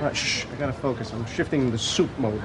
Uh, shh, I gotta focus. I'm shifting the soup mode.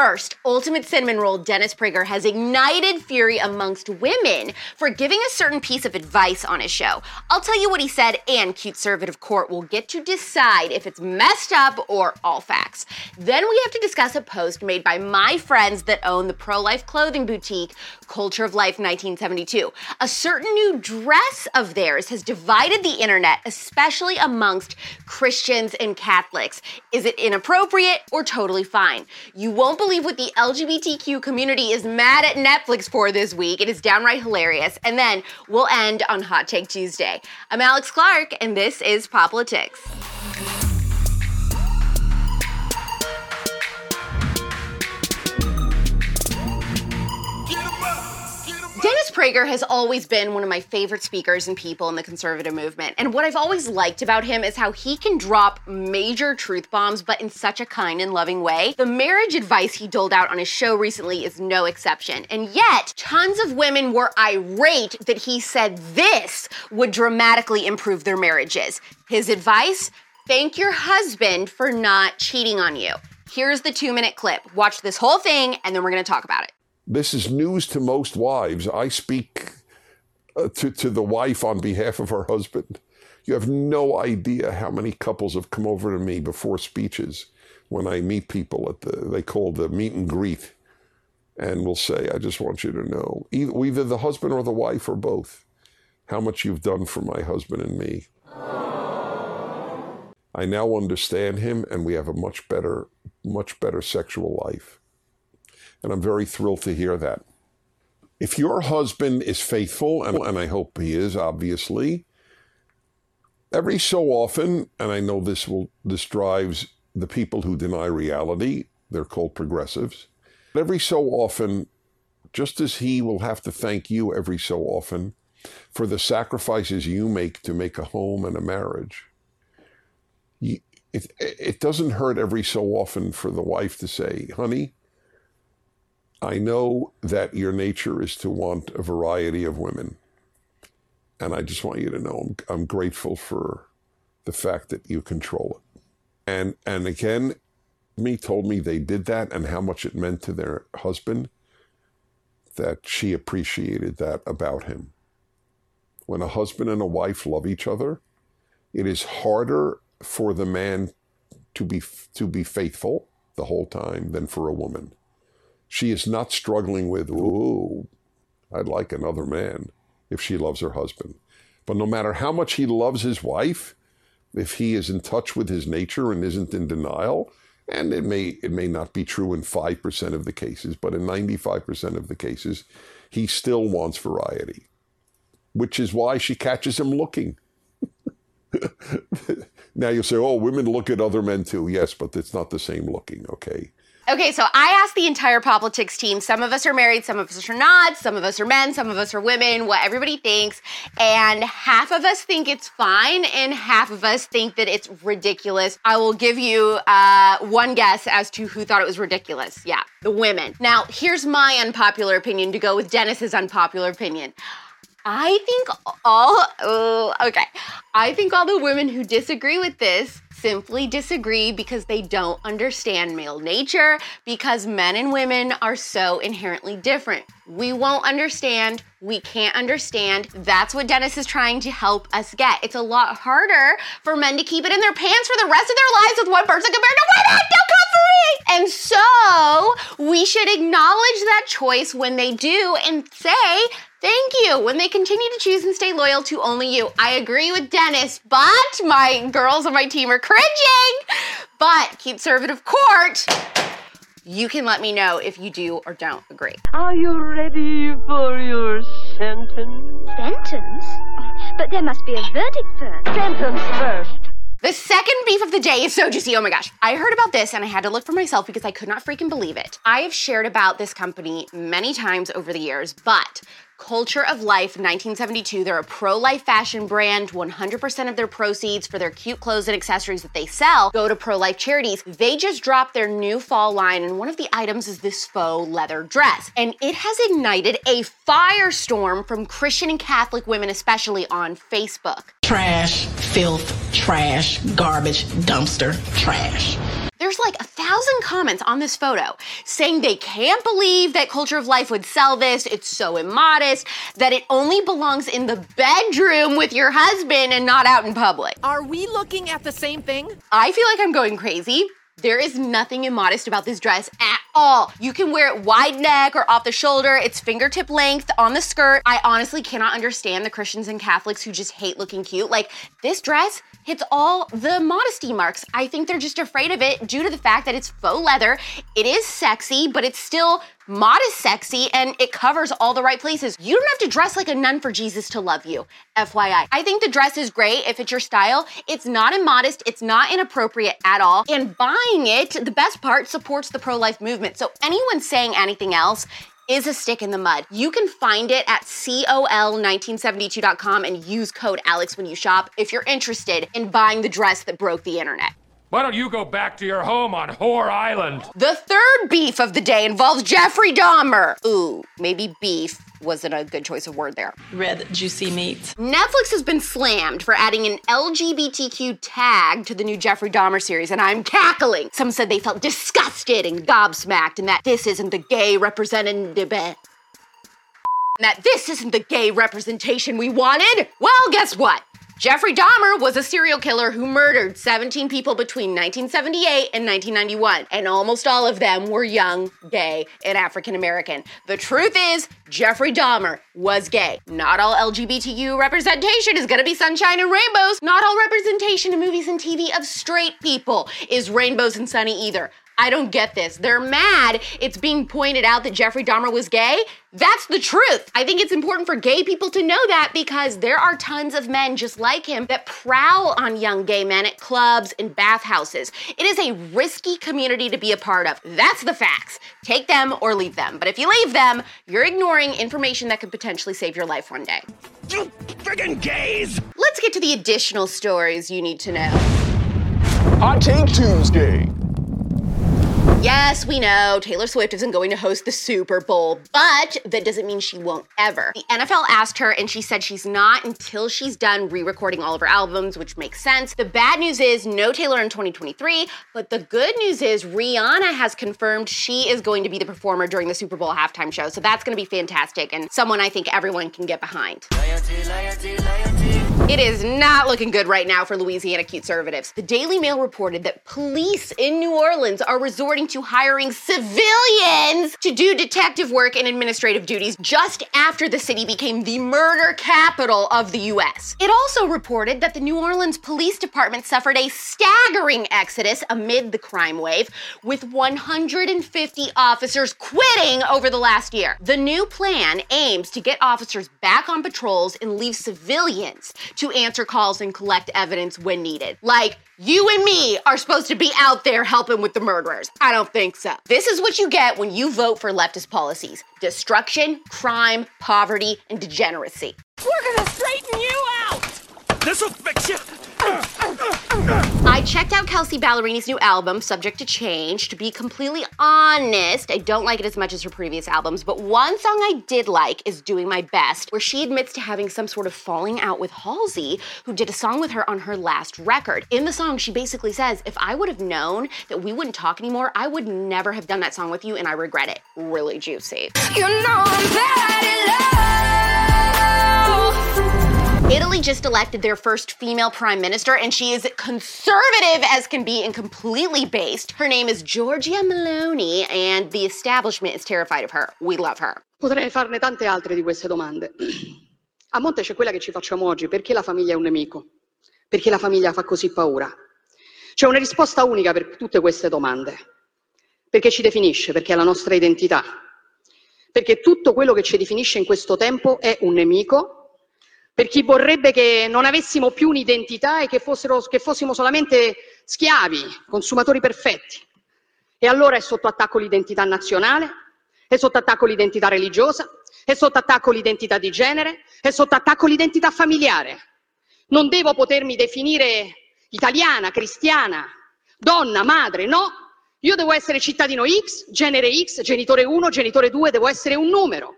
First, Ultimate Cinnamon Roll Dennis Prager has ignited fury amongst women for giving a certain piece of advice on his show. I'll tell you what he said, and Cute Conservative Court will get to decide if it's messed up or all facts. Then we have to discuss a post made by my friends that own the pro life clothing boutique, Culture of Life 1972. A certain new dress of theirs has divided the internet, especially amongst Christians and Catholics. Is it inappropriate or totally fine? You won't believe what the LGBTQ community is mad at Netflix for this week. It is downright hilarious. And then we'll end on Hot Take Tuesday. I'm Alex Clark, and this is Poplitics. Prager has always been one of my favorite speakers and people in the conservative movement. And what I've always liked about him is how he can drop major truth bombs, but in such a kind and loving way. The marriage advice he doled out on his show recently is no exception. And yet, tons of women were irate that he said this would dramatically improve their marriages. His advice thank your husband for not cheating on you. Here's the two minute clip. Watch this whole thing, and then we're gonna talk about it. This is news to most wives. I speak uh, to, to the wife on behalf of her husband. You have no idea how many couples have come over to me before speeches when I meet people at the, they call the meet and greet, and will say, I just want you to know, either, either the husband or the wife or both, how much you've done for my husband and me. I now understand him, and we have a much better, much better sexual life. And I'm very thrilled to hear that. If your husband is faithful, and, I hope he is, obviously, every so often, and I know this will this drives the people who deny reality, they're called progressives. Every so often, just as he will have to thank you every so often for the sacrifices you make to make a home and a marriage, it, it doesn't hurt every so often for the wife to say, honey, I know that your nature is to want a variety of women. And I just want you to know I'm, I'm grateful for the fact that you control it. And and again, me told me they did that and how much it meant to their husband that she appreciated that about him. When a husband and a wife love each other, it is harder for the man to be to be faithful the whole time than for a woman. She is not struggling with, ooh, I'd like another man if she loves her husband. But no matter how much he loves his wife, if he is in touch with his nature and isn't in denial, and it may it may not be true in 5% of the cases, but in 95% of the cases, he still wants variety. Which is why she catches him looking. now you'll say, oh, women look at other men too. Yes, but it's not the same looking, okay? Okay, so I asked the entire Poplitics team. Some of us are married, some of us are not. Some of us are men, some of us are women, what everybody thinks. And half of us think it's fine, and half of us think that it's ridiculous. I will give you uh, one guess as to who thought it was ridiculous. Yeah, the women. Now, here's my unpopular opinion to go with Dennis's unpopular opinion. I think all, oh, okay. I think all the women who disagree with this simply disagree because they don't understand male nature, because men and women are so inherently different. We won't understand, we can't understand. That's what Dennis is trying to help us get. It's a lot harder for men to keep it in their pants for the rest of their lives with one person compared to women. Don't come for me! And so we should acknowledge that choice when they do and say, Thank you. When they continue to choose and stay loyal to only you. I agree with Dennis, but my girls on my team are cringing. But conservative court, you can let me know if you do or don't agree. Are you ready for your sentence? Sentence? But there must be a verdict first. Sentence first. The second beef of the day is so juicy. Oh my gosh. I heard about this and I had to look for myself because I could not freaking believe it. I have shared about this company many times over the years, but Culture of Life 1972. They're a pro life fashion brand. 100% of their proceeds for their cute clothes and accessories that they sell go to pro life charities. They just dropped their new fall line, and one of the items is this faux leather dress. And it has ignited a firestorm from Christian and Catholic women, especially on Facebook. Trash, filth, trash, garbage, dumpster, trash. There's like a thousand comments on this photo saying they can't believe that Culture of Life would sell this. It's so immodest that it only belongs in the bedroom with your husband and not out in public. Are we looking at the same thing? I feel like I'm going crazy. There is nothing immodest about this dress at all. You can wear it wide neck or off the shoulder. It's fingertip length on the skirt. I honestly cannot understand the Christians and Catholics who just hate looking cute. Like, this dress hits all the modesty marks. I think they're just afraid of it due to the fact that it's faux leather. It is sexy, but it's still modest sexy and it covers all the right places. You don't have to dress like a nun for Jesus to love you. FYI. I think the dress is great if it's your style. It's not immodest, it's not inappropriate at all. And buying it, the best part, supports the pro life movement. So anyone saying anything else is a stick in the mud. You can find it at col1972.com and use code Alex when you shop if you're interested in buying the dress that broke the internet. Why don't you go back to your home on Whore Island? The third beef of the day involves Jeffrey Dahmer. Ooh, maybe beef wasn't a good choice of word there. Red, juicy meat. Netflix has been slammed for adding an LGBTQ tag to the new Jeffrey Dahmer series, and I'm cackling. Some said they felt disgusted and gobsmacked, and that this isn't the gay representative. That this isn't the gay representation we wanted. Well, guess what? Jeffrey Dahmer was a serial killer who murdered 17 people between 1978 and 1991, and almost all of them were young, gay, and African American. The truth is, Jeffrey Dahmer was gay. Not all LGBTQ representation is gonna be sunshine and rainbows. Not all representation in movies and TV of straight people is rainbows and sunny either. I don't get this. They're mad it's being pointed out that Jeffrey Dahmer was gay. That's the truth. I think it's important for gay people to know that because there are tons of men just like him that prowl on young gay men at clubs and bathhouses. It is a risky community to be a part of. That's the facts. Take them or leave them. But if you leave them, you're ignoring information that could potentially save your life one day. You friggin' gays! Let's get to the additional stories you need to know. Hot Take Tuesday. Yes, we know Taylor Swift isn't going to host the Super Bowl, but that doesn't mean she won't ever. The NFL asked her, and she said she's not until she's done re recording all of her albums, which makes sense. The bad news is no Taylor in 2023, but the good news is Rihanna has confirmed she is going to be the performer during the Super Bowl halftime show. So that's going to be fantastic and someone I think everyone can get behind. It is not looking good right now for Louisiana conservatives. The Daily Mail reported that police in New Orleans are resorting to hiring civilians to do detective work and administrative duties just after the city became the murder capital of the US. It also reported that the New Orleans Police Department suffered a staggering exodus amid the crime wave, with 150 officers quitting over the last year. The new plan aims to get officers back on patrols and leave civilians to answer calls and collect evidence when needed. Like, you and me are supposed to be out there helping with the murderers. I don't think so. This is what you get when you vote for leftist policies destruction, crime, poverty, and degeneracy. We're gonna straighten you out! This'll fix you! I checked out Kelsea Ballerini's new album, Subject to Change. To be completely honest, I don't like it as much as her previous albums, but one song I did like is Doing My Best, where she admits to having some sort of falling out with Halsey, who did a song with her on her last record. In the song, she basically says, If I would have known that we wouldn't talk anymore, I would never have done that song with you, and I regret it. Really juicy. You know Italy just elected their first female prime minister, and she is conservative as can be and completely based. Her name is Giorgia Meloni, and the establishment is terrified of her. We love her. Potrei farne tante altre di queste domande. A monte c'è quella che ci facciamo oggi, perché la famiglia è un nemico? Perché la famiglia fa così paura? C'è una risposta unica per tutte queste domande. Perché ci definisce, perché è la nostra identità. Perché tutto quello che ci definisce in questo tempo è un nemico per chi vorrebbe che non avessimo più un'identità e che, fossero, che fossimo solamente schiavi, consumatori perfetti. E allora è sotto attacco l'identità nazionale, è sotto attacco l'identità religiosa, è sotto attacco l'identità di genere, è sotto attacco l'identità familiare. Non devo potermi definire italiana, cristiana, donna, madre, no. Io devo essere cittadino X, genere X, genitore 1, genitore 2, devo essere un numero.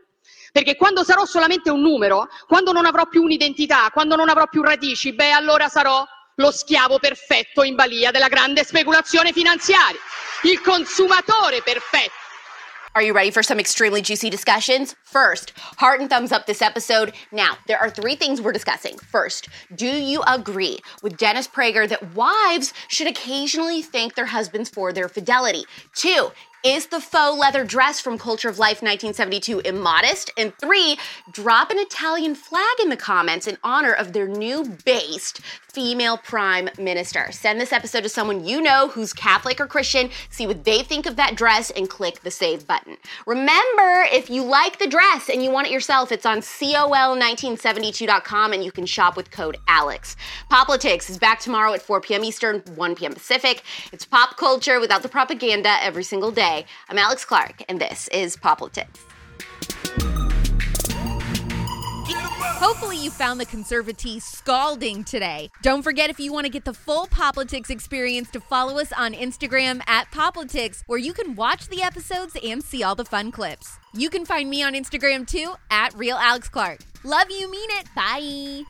Perché quando sarò solamente un numero, quando non avrò più un'identità, quando non avrò più radici, beh allora sarò lo schiavo perfetto in balia della grande speculazione finanziaria, il consumatore perfetto. Are you ready for some extremely juicy discussions? First, heart and thumbs up this episode. Now, there are three things we're discussing. First, do you agree with Dennis Prager that wives should occasionally thank their husbands for their fidelity? Two, is the faux leather dress from Culture of Life 1972 immodest? And three, drop an Italian flag in the comments in honor of their new based female prime minister. Send this episode to someone you know who's Catholic or Christian, see what they think of that dress, and click the save button. Remember, if you like the dress and you want it yourself, it's on col1972.com and you can shop with code ALEX. Poplitics is back tomorrow at 4 p.m. Eastern, 1 p.m. Pacific. It's pop culture without the propaganda every single day. I'm Alex Clark, and this is Poplitics. Hopefully, you found the conservatee scalding today. Don't forget, if you want to get the full Poplitics experience, to follow us on Instagram at Poplitics, where you can watch the episodes and see all the fun clips. You can find me on Instagram too at Real Alex Clark. Love you, mean it. Bye.